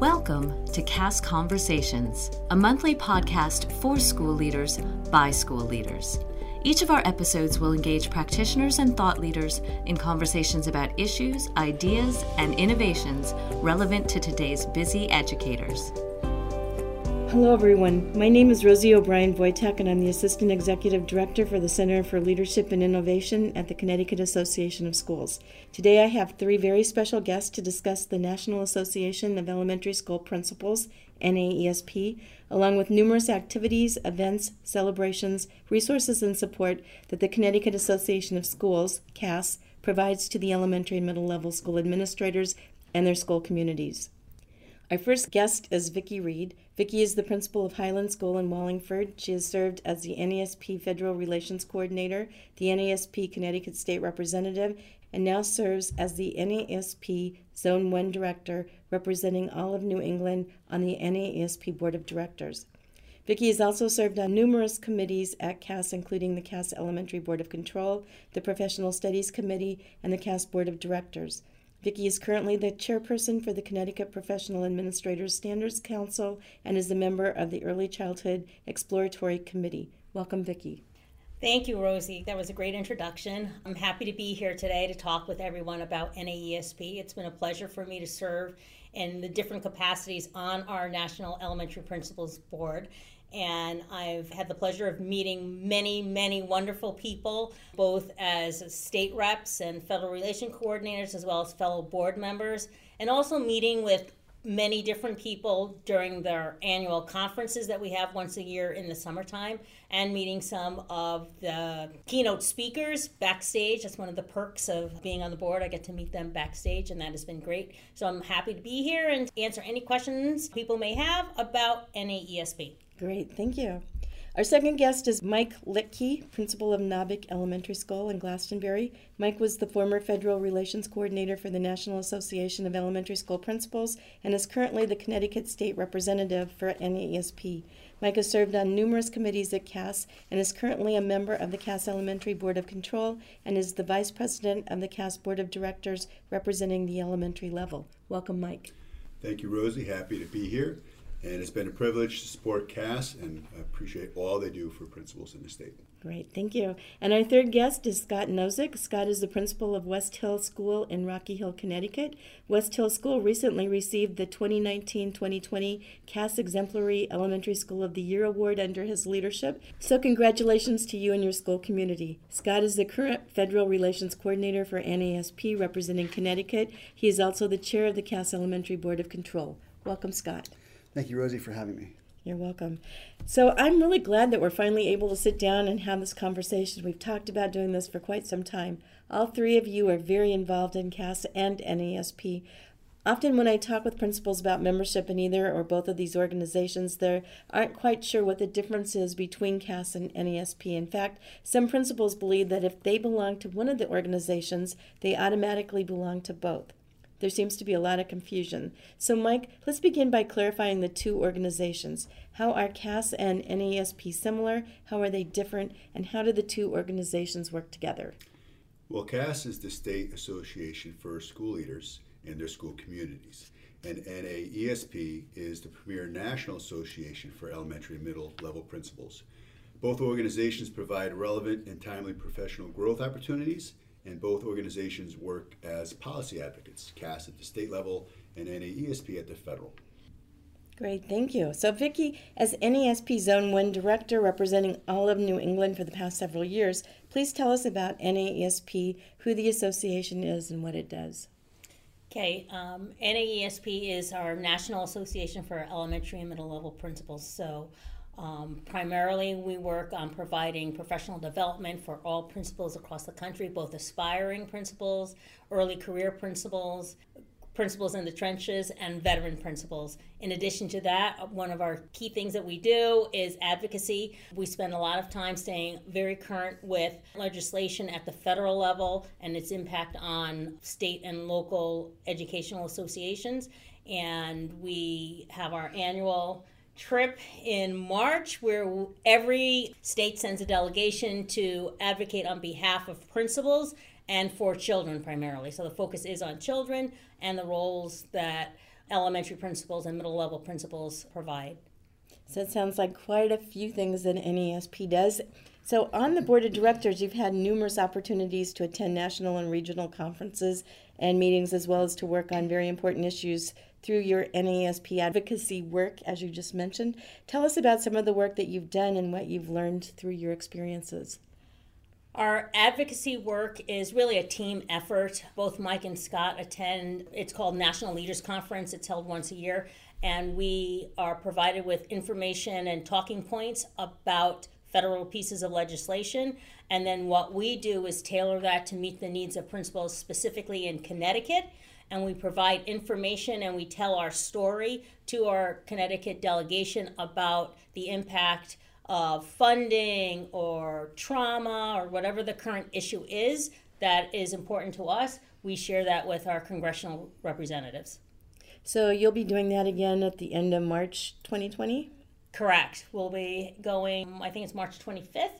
Welcome to CAS Conversations, a monthly podcast for school leaders by school leaders. Each of our episodes will engage practitioners and thought leaders in conversations about issues, ideas, and innovations relevant to today's busy educators. Hello, everyone. My name is Rosie O'Brien Vojtek, and I'm the Assistant Executive Director for the Center for Leadership and Innovation at the Connecticut Association of Schools. Today, I have three very special guests to discuss the National Association of Elementary School Principals, NAESP, along with numerous activities, events, celebrations, resources, and support that the Connecticut Association of Schools, CAS, provides to the elementary and middle level school administrators and their school communities. Our first guest is Vicki Reed. Vicki is the principal of Highland School in Wallingford. She has served as the NASP Federal Relations Coordinator, the NASP Connecticut State Representative, and now serves as the NASP Zone 1 Director, representing all of New England on the NASP Board of Directors. Vicki has also served on numerous committees at CAS, including the CAS Elementary Board of Control, the Professional Studies Committee, and the CAS Board of Directors. Vicki is currently the chairperson for the Connecticut Professional Administrators Standards Council and is a member of the Early Childhood Exploratory Committee. Welcome, Vicki. Thank you, Rosie. That was a great introduction. I'm happy to be here today to talk with everyone about NAESP. It's been a pleasure for me to serve in the different capacities on our National Elementary Principals Board and I've had the pleasure of meeting many, many wonderful people, both as state reps and federal relation coordinators, as well as fellow board members, and also meeting with many different people during their annual conferences that we have once a year in the summertime and meeting some of the keynote speakers backstage. That's one of the perks of being on the board. I get to meet them backstage and that has been great. So i'm happy to be here and answer any questions people may have about naesp Great, thank you. Our second guest is Mike Litke, principal of Naubuc Elementary School in Glastonbury. Mike was the former federal relations coordinator for the National Association of Elementary School Principals and is currently the Connecticut State Representative for NAESP. Mike has served on numerous committees at CAS and is currently a member of the CAS Elementary Board of Control and is the vice president of the CAS Board of Directors representing the elementary level. Welcome, Mike. Thank you, Rosie. Happy to be here. And it's been a privilege to support CAS and I appreciate all they do for principals in the state. Great, thank you. And our third guest is Scott Nozick. Scott is the principal of West Hill School in Rocky Hill, Connecticut. West Hill School recently received the 2019 2020 CAS Exemplary Elementary School of the Year Award under his leadership. So, congratulations to you and your school community. Scott is the current Federal Relations Coordinator for NASP representing Connecticut. He is also the chair of the CAS Elementary Board of Control. Welcome, Scott. Thank you, Rosie, for having me. You're welcome. So I'm really glad that we're finally able to sit down and have this conversation. We've talked about doing this for quite some time. All three of you are very involved in CAS and NASP. Often, when I talk with principals about membership in either or both of these organizations, they aren't quite sure what the difference is between CAS and NASP. In fact, some principals believe that if they belong to one of the organizations, they automatically belong to both. There seems to be a lot of confusion. So, Mike, let's begin by clarifying the two organizations. How are CAS and NASP similar? How are they different? And how do the two organizations work together? Well, CAS is the state association for school leaders and their school communities. And NAESP is the premier national association for elementary and middle level principals. Both organizations provide relevant and timely professional growth opportunities and both organizations work as policy advocates, CAS at the state level and NAESP at the federal. Great, thank you. So, Vicki, as NASP Zone 1 Director representing all of New England for the past several years, please tell us about NAESP, who the association is, and what it does. Okay, um, NAESP is our National Association for Elementary and Middle Level Principals. So, um, primarily, we work on providing professional development for all principals across the country, both aspiring principals, early career principals, principals in the trenches, and veteran principals. In addition to that, one of our key things that we do is advocacy. We spend a lot of time staying very current with legislation at the federal level and its impact on state and local educational associations. And we have our annual trip in March where every state sends a delegation to advocate on behalf of principals and for children primarily. So the focus is on children and the roles that elementary principals and middle level principals provide. So it sounds like quite a few things that NESP does. So, on the board of directors, you've had numerous opportunities to attend national and regional conferences and meetings, as well as to work on very important issues through your NASP advocacy work, as you just mentioned. Tell us about some of the work that you've done and what you've learned through your experiences. Our advocacy work is really a team effort. Both Mike and Scott attend, it's called National Leaders Conference, it's held once a year, and we are provided with information and talking points about federal pieces of legislation. And then what we do is tailor that to meet the needs of principals specifically in Connecticut. And we provide information and we tell our story to our Connecticut delegation about the impact of funding or trauma or whatever the current issue is that is important to us. We share that with our congressional representatives. So you'll be doing that again at the end of March 2020? Correct. We'll be going, I think it's March 25th.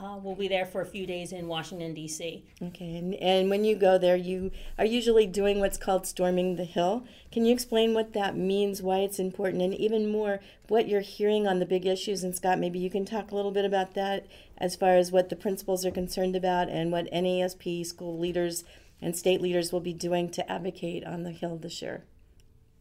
Uh, we'll be there for a few days in Washington, D.C. Okay, and, and when you go there, you are usually doing what's called storming the hill. Can you explain what that means, why it's important, and even more, what you're hearing on the big issues? And Scott, maybe you can talk a little bit about that as far as what the principals are concerned about and what NASP school leaders and state leaders will be doing to advocate on the Hill this year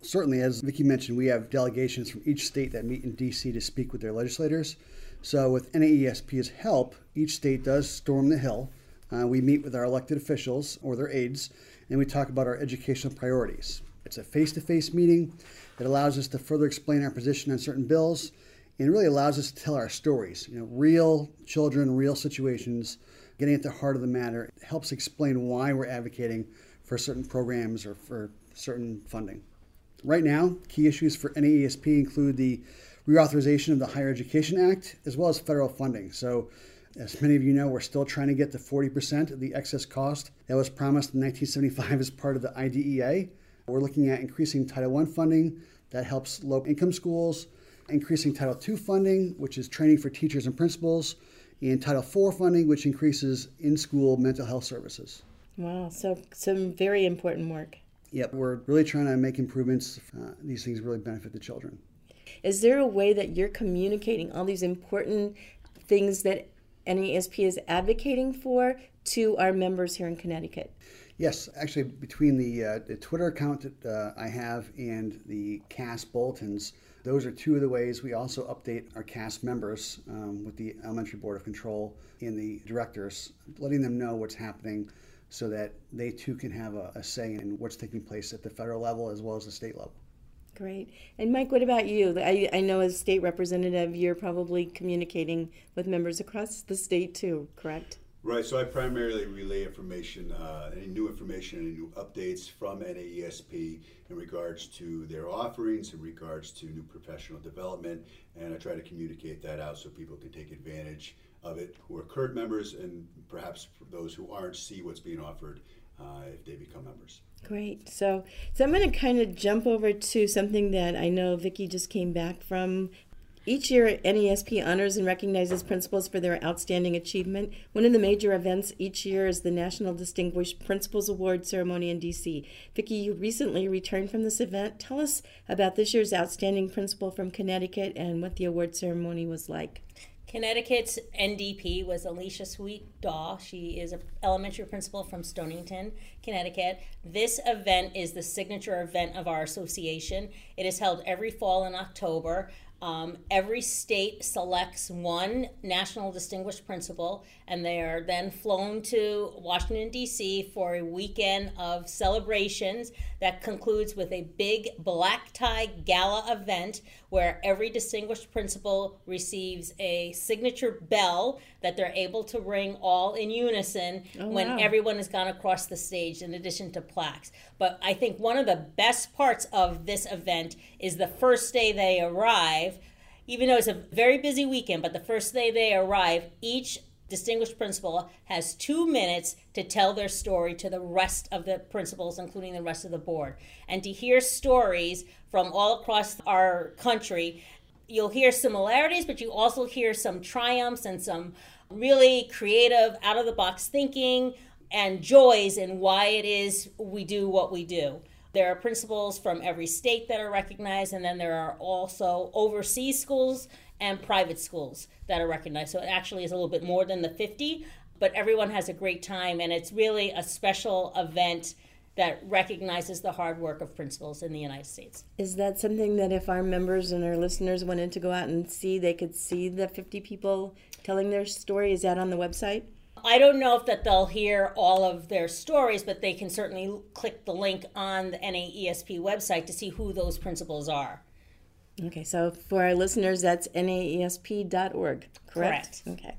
certainly, as Vicki mentioned, we have delegations from each state that meet in DC to speak with their legislators. So, with NAESP's help, each state does storm the Hill. Uh, we meet with our elected officials or their aides, and we talk about our educational priorities. It's a face to face meeting that allows us to further explain our position on certain bills and really allows us to tell our stories. You know, real children, real situations, getting at the heart of the matter. It helps explain why we're advocating for certain programs or for certain funding. Right now, key issues for NAESP include the reauthorization of the Higher Education Act as well as federal funding. So, as many of you know, we're still trying to get the 40% of the excess cost that was promised in 1975 as part of the IDEA. We're looking at increasing Title I funding that helps low income schools, increasing Title II funding, which is training for teachers and principals, and Title IV funding, which increases in school mental health services. Wow, so some very important work. Yep, we're really trying to make improvements. Uh, these things really benefit the children. Is there a way that you're communicating all these important things that NASP is advocating for to our members here in Connecticut? Yes, actually, between the, uh, the Twitter account that uh, I have and the CAS bulletins, those are two of the ways we also update our CAS members um, with the Elementary Board of Control and the directors, letting them know what's happening so that they too can have a, a say in what's taking place at the federal level as well as the state level. Great. And Mike, what about you? I, I know as state representative, you're probably communicating with members across the state too, correct? Right, so I primarily relay information, uh, any new information, any new updates from NAESP in regards to their offerings, in regards to new professional development, and I try to communicate that out so people can take advantage of it who are current members and perhaps those who aren't see what's being offered uh, if they become members. Great. So, so I'm going to kind of jump over to something that I know Vicki just came back from. Each year, NESP honors and recognizes principals for their outstanding achievement. One of the major events each year is the National Distinguished Principals Award ceremony in DC. Vicki, you recently returned from this event. Tell us about this year's outstanding principal from Connecticut and what the award ceremony was like. Connecticut's NDP was Alicia Sweet Daw. She is an elementary principal from Stonington, Connecticut. This event is the signature event of our association. It is held every fall in October. Um, every state selects one national distinguished principal, and they are then flown to Washington, D.C. for a weekend of celebrations that concludes with a big black tie gala event where every distinguished principal receives a signature bell that they're able to ring all in unison oh, when wow. everyone has gone across the stage, in addition to plaques. But I think one of the best parts of this event is the first day they arrive. Even though it's a very busy weekend, but the first day they arrive, each distinguished principal has two minutes to tell their story to the rest of the principals, including the rest of the board. And to hear stories from all across our country, you'll hear similarities, but you also hear some triumphs and some really creative, out of the box thinking and joys in why it is we do what we do. There are principals from every state that are recognized, and then there are also overseas schools and private schools that are recognized. So it actually is a little bit more than the 50, but everyone has a great time, and it's really a special event that recognizes the hard work of principals in the United States. Is that something that if our members and our listeners wanted to go out and see, they could see the 50 people telling their story? Is that on the website? I don't know if that they'll hear all of their stories, but they can certainly click the link on the NAESP website to see who those principals are. Okay, so for our listeners, that's naesp.org, correct? Correct. Okay.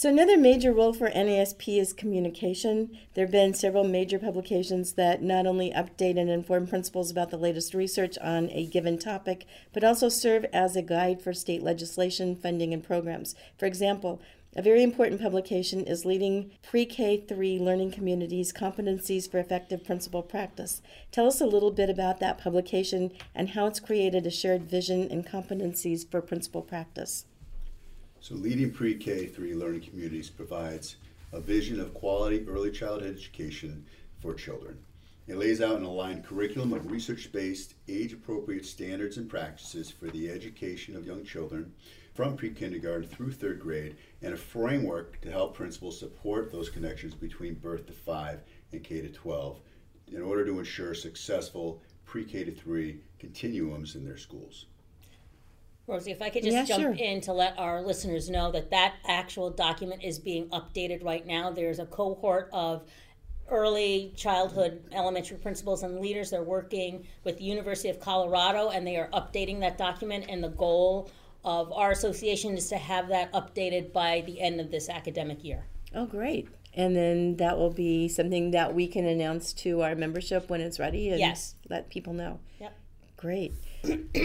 So, another major role for NASP is communication. There have been several major publications that not only update and inform principals about the latest research on a given topic, but also serve as a guide for state legislation, funding, and programs. For example, a very important publication is Leading Pre K 3 Learning Communities Competencies for Effective Principal Practice. Tell us a little bit about that publication and how it's created a shared vision and competencies for principal practice. So, Leading Pre K 3 Learning Communities provides a vision of quality early childhood education for children. It lays out an aligned curriculum of research based, age appropriate standards and practices for the education of young children from pre kindergarten through third grade and a framework to help principals support those connections between birth to 5 and K to 12 in order to ensure successful pre K to 3 continuums in their schools. Rosie, if I could just Yeah, jump sure. in to let our listeners know that that actual document is being updated right now. There's a cohort of early childhood elementary principals and leaders. They're working with the University of Colorado and they are updating that document. And the goal of our association is to have that updated by the end of this academic year. Oh, great. And then that will be something that we can announce to our membership when it's ready and Yes. let people know. Yep. Great.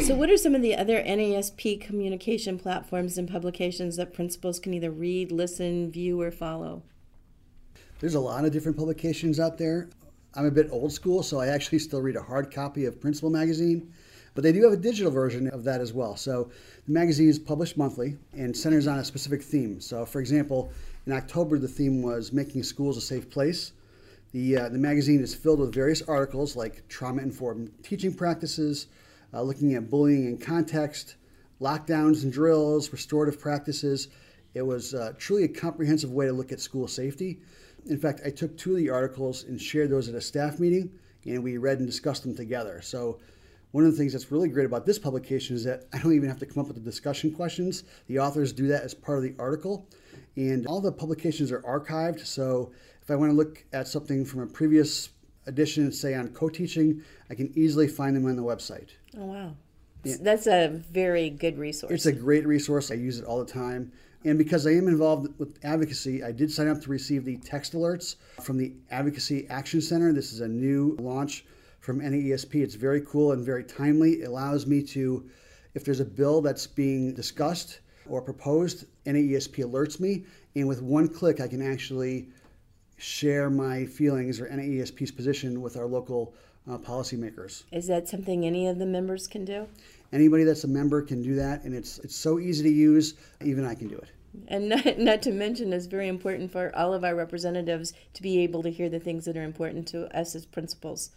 so, what are some of the other NASP communication platforms and publications that principals can either read, listen, view, or follow? There's a lot of different publications out there. I'm a bit old school, so I actually still read a hard copy of Principal Magazine, but they do have a digital version of that as well. So the magazine is published monthly and centers on a specific theme. So, for example, in October, the theme was making schools a safe place. The, uh, the magazine is filled with various articles like trauma informed teaching practices, uh, looking at bullying in context, lockdowns and drills, restorative practices. It was uh, truly a comprehensive way to look at school safety. In fact, I took two of the articles and shared those at a staff meeting, and we read and discussed them together. So, one of the things that's really great about this publication is that I don't even have to come up with the discussion questions. The authors do that as part of the article, and all the publications are archived. So, if I want to look at something from a previous edition, say on co teaching, I can easily find them on the website. Oh, wow. That's a very good resource. It's a great resource. I use it all the time. And because I am involved with advocacy, I did sign up to receive the text alerts from the Advocacy Action Center. This is a new launch from NAESP. It's very cool and very timely. It allows me to, if there's a bill that's being discussed or proposed, NAESP alerts me. And with one click, I can actually share my feelings or NAESP's position with our local uh, policymakers. Is that something any of the members can do? Anybody that's a member can do that, and it's it's so easy to use. Even I can do it. And not, not to mention, it's very important for all of our representatives to be able to hear the things that are important to us as principals.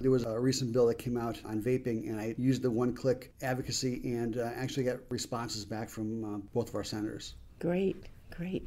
There was a recent bill that came out on vaping, and I used the one-click advocacy and uh, actually got responses back from uh, both of our senators. Great, great.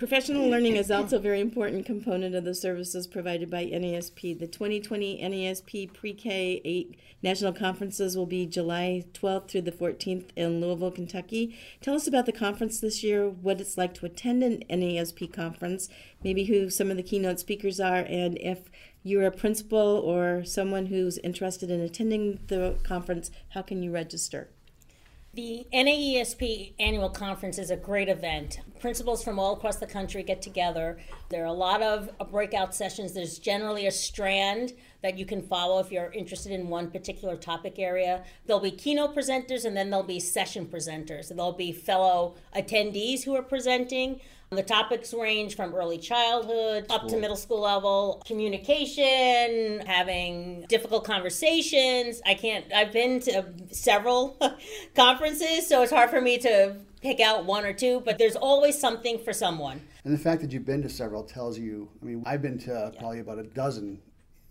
Professional learning is also a very important component of the services provided by NASP. The 2020 NASP Pre-K 8 National Conferences will be July 12th through the 14th in Louisville, Kentucky. Tell us about the conference this year, what it's like to attend an NASP conference, maybe who some of the keynote speakers are, and if you're a principal or someone who's interested in attending the conference, how can you register? The NAESP annual conference is a great event. Principals from all across the country get together. There are a lot of breakout sessions. There's generally a strand that you can follow if you're interested in one particular topic area. There'll be keynote presenters and then there'll be session presenters. There'll be fellow attendees who are presenting. The topics range from early childhood up to middle school level, communication, having difficult conversations. I can't, I've been to several conferences, so it's hard for me to pick out one or two, but there's always something for someone. And the fact that you've been to several tells you. I mean, I've been to probably about a dozen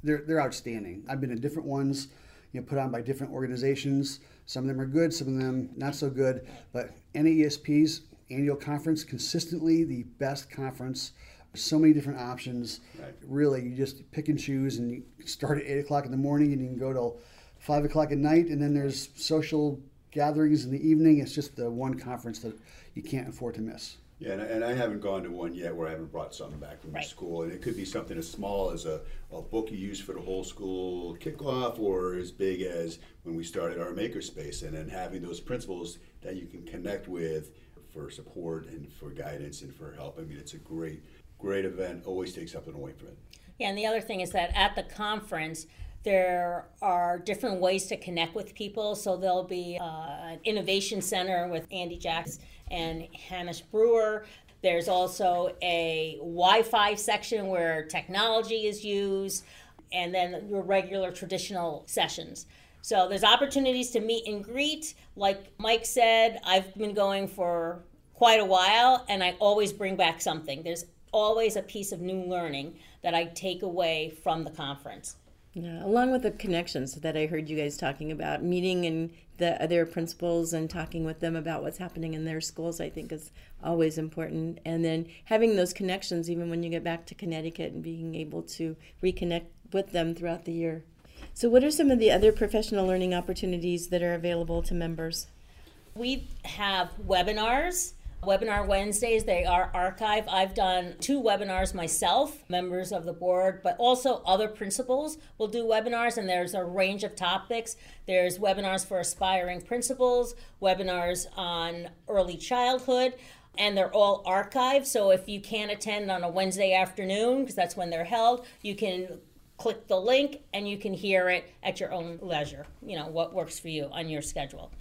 they're, they're outstanding. I've been in different ones, you know, put on by different organizations. Some of them are good, some of them not so good. But NAESP's annual conference, consistently the best conference. So many different options. Right. Really, you just pick and choose, and you start at eight o'clock in the morning, and you can go till five o'clock at night, and then there's social gatherings in the evening. It's just the one conference that you can't afford to miss. Yeah, and I, and I haven't gone to one yet where I haven't brought something back from Right. the school. And it could be something as small as a, a book you use for the whole school kickoff, or as big as when we started our makerspace, and then having those principals that you can connect with for support and for guidance and for help. I mean, it's a great, great event. Always take something away from it. Yeah, and the other thing is that at the conference, there are different ways to connect with people. So there'll be uh, an innovation center with Andy Jacks and Hamish Brewer. There's also a Wi Fi section where technology is used, and then your regular traditional sessions. So there's opportunities to meet and greet. Like Mike said, I've been going for quite a while, and I always bring back something. There's always a piece of new learning that I take away from the conference. Yeah, along with the connections that I heard you guys talking about, meeting and the other principals and talking with them about what's happening in their schools, I think is always important. And then having those connections, even when you get back to Connecticut, and being able to reconnect with them throughout the year. So, what are some of the other professional learning opportunities that are available to members? We have webinars. Webinar Wednesdays, they are archived. I've done two webinars myself, members of the board, but also other principals will do webinars, and there's a range of topics. There's webinars for aspiring principals, webinars on early childhood, and they're all archived. So if you can't attend on a Wednesday afternoon, because that's when they're held, you can click the link and you can hear it at your own leisure. You know, what works for you on your schedule.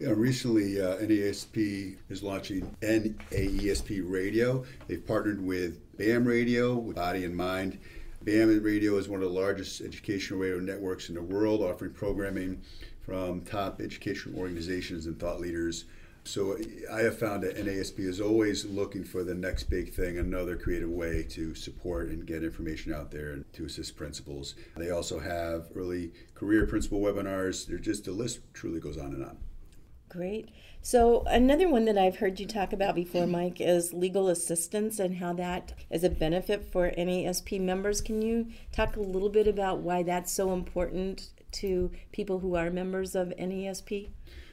Yeah, recently, uh, NASP is launching NAESP Radio. They've partnered with BAM Radio, with Body and Mind. BAM Radio is one of the largest educational radio networks in the world, offering programming from top educational organizations and thought leaders. So I have found that NASP is always looking for the next big thing, another creative way to support and get information out there and to assist principals. They also have early career principal webinars. They're just the list truly goes on and on. Great. So, another one that I've heard you talk about before, Mike, is legal assistance and how that is a benefit for NASP members. Can you talk a little bit about why that's so important to people who are members of NASP?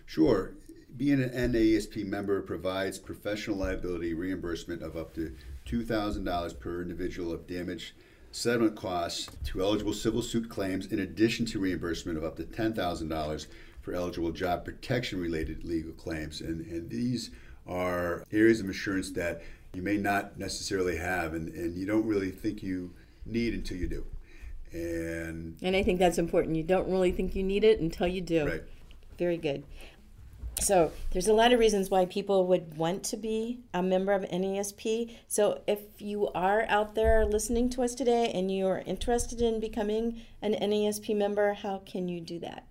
Sure. Being an NASP member provides professional liability reimbursement of up to $2,000 per individual of damage settlement costs to eligible civil suit claims, in addition to reimbursement of up to $10,000 for eligible job protection related legal claims. And, and these are areas of insurance that you may not necessarily have and, and you don't really think you need until you do. And And I think that's important. You don't really think you need it until you do. Right. Very good. So there's a lot of reasons why people would want to be a member of NASP. So if you are out there listening to us today and you are interested in becoming an NASP member, how can you do that?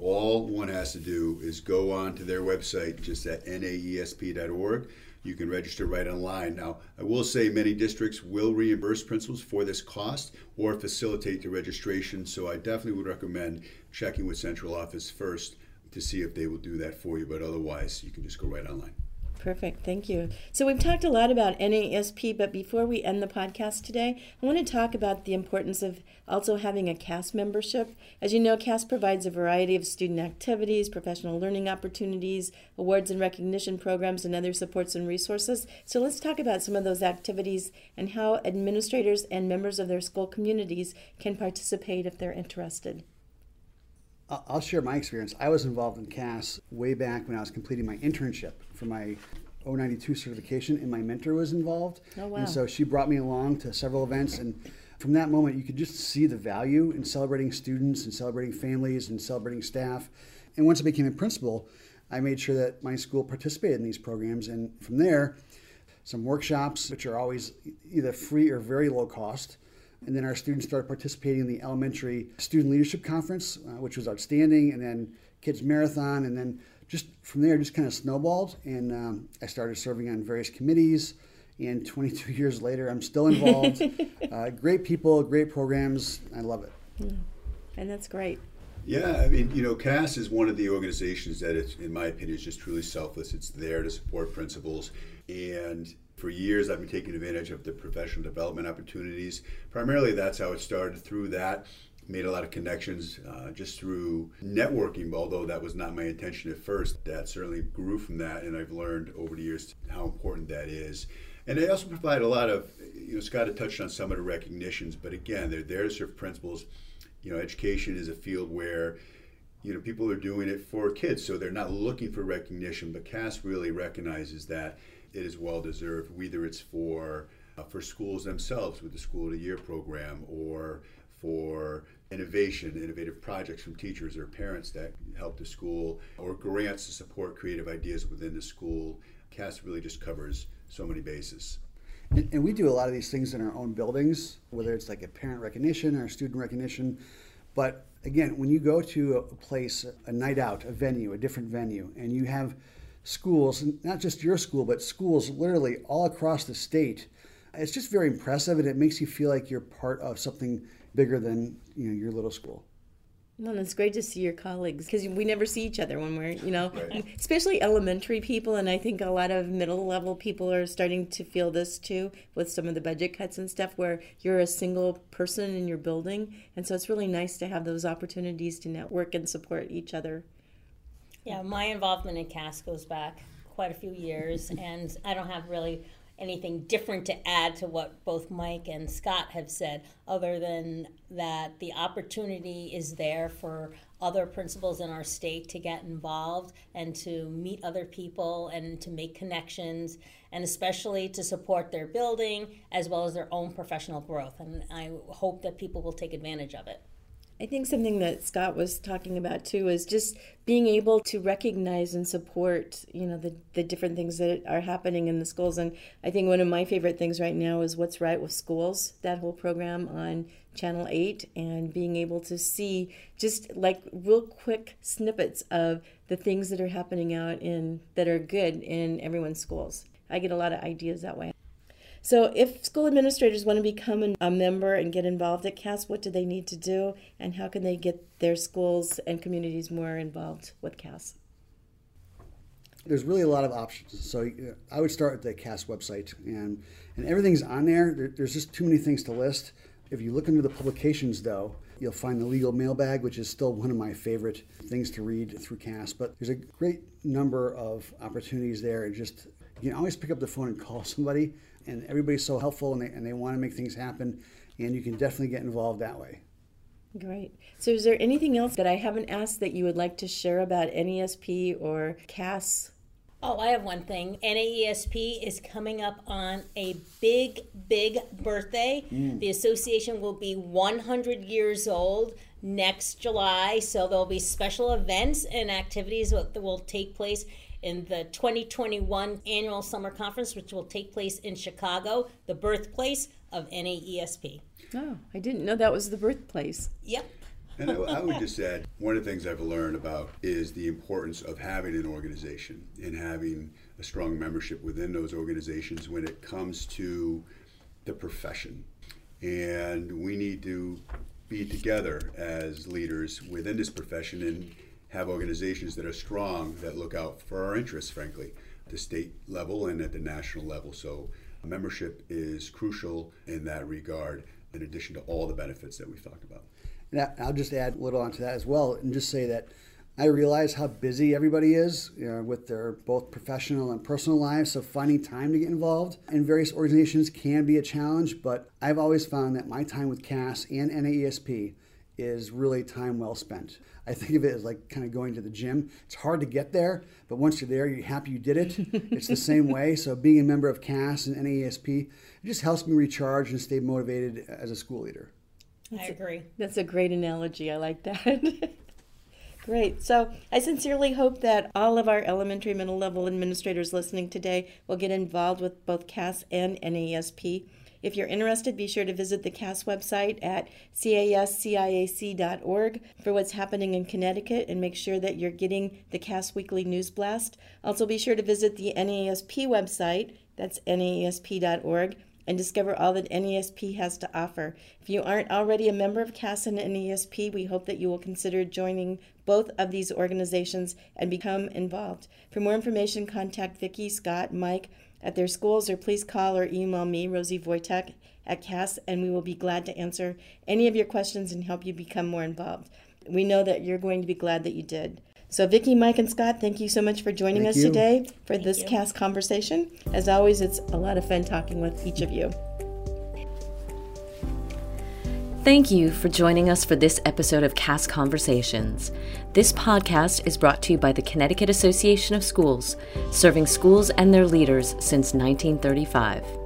All one has to do is go on to their website, just at naesp.org. You can register right online. Now, I will say many districts will reimburse principals for this cost or facilitate the registration, so I definitely would recommend checking with central office first to see if they will do that for you, but otherwise, you can just go right online. Perfect, thank you. So we've talked a lot about NASP, but before we end the podcast today, I want to talk about the importance of also having a CAS membership. As you know, CAS provides a variety of student activities, professional learning opportunities, awards and recognition programs, and other supports and resources. So let's talk about some of those activities and how administrators and members of their school communities can participate if they're interested. I'll share my experience. I was involved in CAS way back when I was completing my internship for my 092 certification, and my mentor was involved. Oh, wow. And so she brought me along to several events, and from that moment, you could just see the value in celebrating students and celebrating families and celebrating staff. And once I became a principal, I made sure that my school participated in these programs, and from there, some workshops, which are always either free or very low cost. And then our students started participating in the elementary student leadership conference, uh, which was outstanding. And then kids marathon, and then just from there, just kind of snowballed. And um, I started serving on various committees, and 22 years later, I'm still involved. uh, great people, great programs. I love it. Yeah. And that's great. Yeah, I mean, you know, CAS is one of the organizations that, it's, in my opinion, is just truly selfless. It's there to support principals. And for years, I've been taking advantage of the professional development opportunities. Primarily, that's how it started through that. Made a lot of connections uh, just through networking, although that was not my intention at first. That certainly grew from that, and I've learned over the years how important that is. And they also provide a lot of, you know, Scott had touched on some of the recognitions, but again, they're there to serve principals you know, education is a field where you know people are doing it for kids, so they're not looking for recognition. But CAS really recognizes that it is well deserved, whether it's for uh, for schools themselves with the School of the Year program, or for innovation, innovative projects from teachers or parents that help the school, or grants to support creative ideas within the school. CAS really just covers so many bases. And, and, we do a lot of these things in our own buildings, whether it's like a parent recognition or student recognition. But again, when you go to a place, a night out, a venue, a different venue, and you have schools, not just your school, but schools literally all across the state, it's just very impressive and it makes you feel like you're part of something bigger than you know your little school. Well, it's great to see your colleagues because we never see each other when we're, you know, right. especially elementary people. And I think a lot of middle level people are starting to feel this too with some of the budget cuts and stuff where you're a single person in your building. And so it's really nice to have those opportunities to network and support each other. Yeah, my involvement in CAS goes back quite a few years, and I don't have really anything different to add to what both Mike and Scott have said, other than that the opportunity is there for other principals in our state to get involved and to meet other people and to make connections and especially to support their building as well as their own professional growth. And I hope that people will take advantage of it. I think something that Scott was talking about too is just being able to recognize and support, you know, the, the different things that are happening in the schools. And I think one of my favorite things right now is What's Right with Schools, that whole program on Channel 8, and being able to see just like real quick snippets of the things that are happening out in that are good in everyone's schools. I get a lot of ideas that way. So, if school administrators want to become a member and get involved at CAS, what do they need to do, and how can they get their schools and communities more involved with CAS? There's really a lot of options. So, uh, I would start at the CAS website, and and everything's on there. there. There's just too many things to list. If you look into the publications, though, you'll find the legal mailbag, which is still one of my favorite things to read through CAS. But there's a great number of opportunities there, and just you can always pick up the phone and call somebody and everybody's so helpful and they, and they want to make things happen and you can definitely get involved that way great so is there anything else that i haven't asked that you would like to share about nesp or cas Oh, I have one thing. NAESP is coming up on a big, big birthday. Mm. The association will be 100 years old next July, so there'll be special events and activities that will take place in the 2021 annual summer conference, which will take place in Chicago, the birthplace of NAESP. Oh, I didn't know that was the birthplace. Yep. and I, I, would just add one of the things I've learned about is the importance of having an organization and having a strong membership within those organizations when it comes to the profession. And we need to be together as leaders within this profession and have organizations that are strong that look out for our interests, frankly, at the state level and at the national level. So membership is crucial in that regard, in addition to all the benefits that we've talked about. And I'll just add a little onto that as well, and just say that I realize how busy everybody is you know, with their both professional and personal lives. So finding time to get involved in various organizations can be a challenge. But I've always found that my time with CAS and NAESP is really time well spent. I think of it as like kind of going to the gym. It's hard to get there, but once you're there, you're happy you did it. it's the same way. So being a member of CAS and NAESP, it just helps me recharge and stay motivated as a school leader. That's I agree. A, that's a great analogy. I like that. Great. So I sincerely hope that all of our elementary middle level administrators listening today will get involved with both CAS and NAESP. If you're interested, be sure to visit the CAS website at casciac.org for what's happening in Connecticut and make sure that you're getting the CAS Weekly News Blast. Also, be sure to visit the NASP website That's NAESP.org and discover all that NAESP has to offer. If you aren't already a member of CAS and NAESP, we hope that you will consider joining both of these organizations and become involved. For more information, contact Vicki, Scott, Mike at their schools, or please call or email me, Rosie Vojtek, at CAS, and we will be glad to answer any of your questions and help you become more involved. We know that you're going to be glad that you did. So, Vicki, Mike, and Scott, thank you so much for joining Thank us you. today for Thank this you. CAS conversation. As always, it's a lot of fun talking with each of you. Thank you for joining us for this episode of CAS Conversations. This podcast is brought to you by the Connecticut Association of Schools, serving schools and their leaders since 1935.